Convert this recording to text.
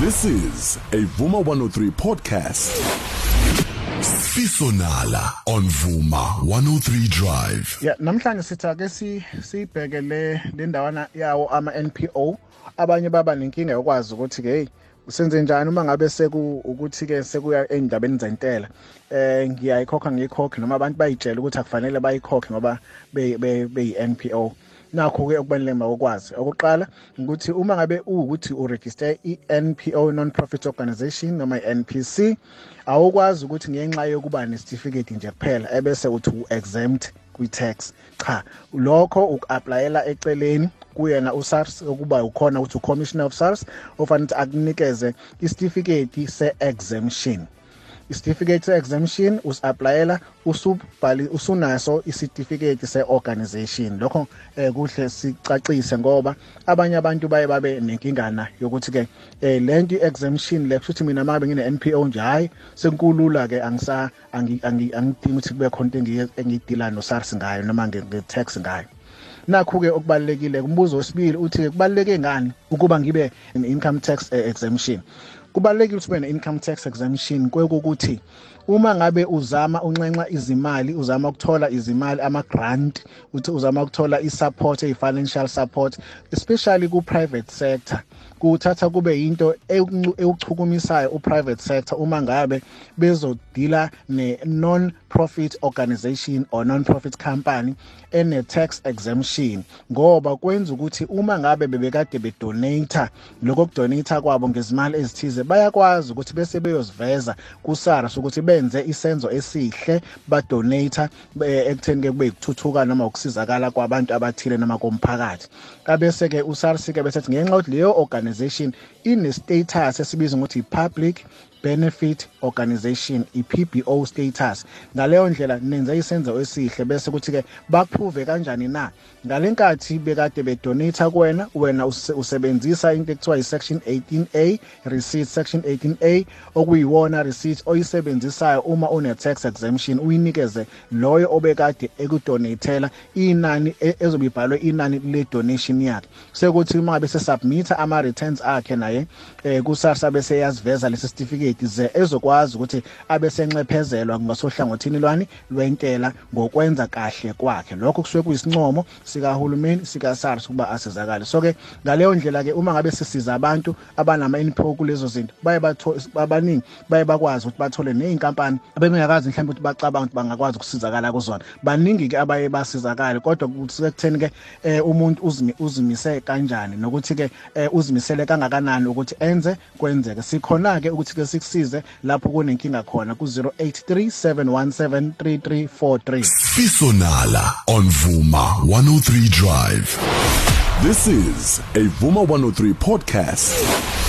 This is a Vuma 103 podcast. Sisonala on Vuma 103 Drive. Ya namhlanje sithi ake si sibheke le le ndawana yawo ama NPO abanye baba nenkinga yokwazi ukuthi ke hey usenze njani uma ngabe seku ukuthi ke sekuya endabeni zentela eh ngiyayikhokha ngiyikhokhe noma abantu bayitshela ukuthi akufanele bayikhokhe ngoba be be NPO nakho ke okubaluleke makwazi okokuqala ukuthi uma ngabe ukuthi uregister i-NPO non-profit organization noma i-NPC awukwazi ukuthi ngenxa yokuba nesitifiketi nje kuphela ebese uthi u-exempt kwi-tax. Cha lokho uku-aplayela eceleni kuyena uSARS ukuba ukhona ukuthi ucommissioner of SARS ofanele ukuthi akunikeze isitifiketi se-exemption. Isitifiketi se-exemption usi-aplayela usubhali usunaso isitifiketi se-organization. Lokho eh, kuhle sicacise ngoba abanye abantu baye babe nenkingana yokuthi ke eh, lento i-exemption le futhi mina mabe ngine NPO nje hayi senkulula ke angisa angidingi ukuthi kube khona into engidila no SARS ngayo noma nge-tax ngayo. Nakho ke okubalekile kumbuzo wesibili uthi ke kubaleke ngani ukuba ngibe income tax eh, exemption kubalekile ukuthi ube ne-income tax exemption kwekukuthi uma ngabe uzama unxenxa izimali uzama ukuthola izimali ama-grant uthi uzama ukuthola i-support eyi-financial support especially ku-private sector kuthatha kube yinto ewuchukumisayo u-private sector uma ngabe bezodila ne-non-profit organization or non-profit company ene-tax exemption. Ngoba kwenza ukuthi uma ngabe bebekade bedonata lokho kudonata kwabo ngezimali ezithize bayakwazi ukuthi bese beyoziveza ku-SARS ukuthi benze isenzo esihle badonata ekutheni-ke kube ukuthuthuka noma ukusizakala kwabantu abathile noma komphakathi. Kabese-ke u-SARS-ke besethi ngenxa yokuthi leyo organization ine-status esibizwa ngokuthi i-public benefit organization i-PBO status. Ngaleyo ndlela nenze isenzo esihle bese kuthi ke bakuprove kanjani na? Ngalenkathi bekade bedonata kuwena wena usebenzisa into ekuthiwa i-section 18A receipt section 18A okuyiwona receipt oyisebenzisayo uma une tax exemption uyinikeze loyo obekade ekudonatela inani ezobe ibhalwe inani le donation yakhe. Sekuthi uma ngabe sesubmita ama returns akhe naye eh kusasa bese yaziveza lesi certificate. Ze ezokwazi ukuthi abe senxephezelwa ngasohlangothini lwani lwentela ngokwenza kahle kwakhe. Lokho kusuke kuyisincomo sikahulumeni sika-SARS ukuba asizakale. So ke ngaleyo ndlela ke uma ngabe sisiza abantu abanama NPO kulezo zinto baye abaningi baye bakwazi ukuthi bathole ney'nkampani abengakazi mhlawumbe ukuthi bacabanga ukuthi bangakwazi ukusizakala kuzona. Baningi ke abaye basizakale kodwa kusuke kutheni ke umuntu uzimise kanjani? Nokuthi ke uzimisele kangakanani ukuthi enze kwenzeke. Sikhona ke ukuthi ke sikusize lapho kunenkinga khona ku-083 717 3343 Sisonala on Vuma 103 Drive. This is a Vuma 103 podcast.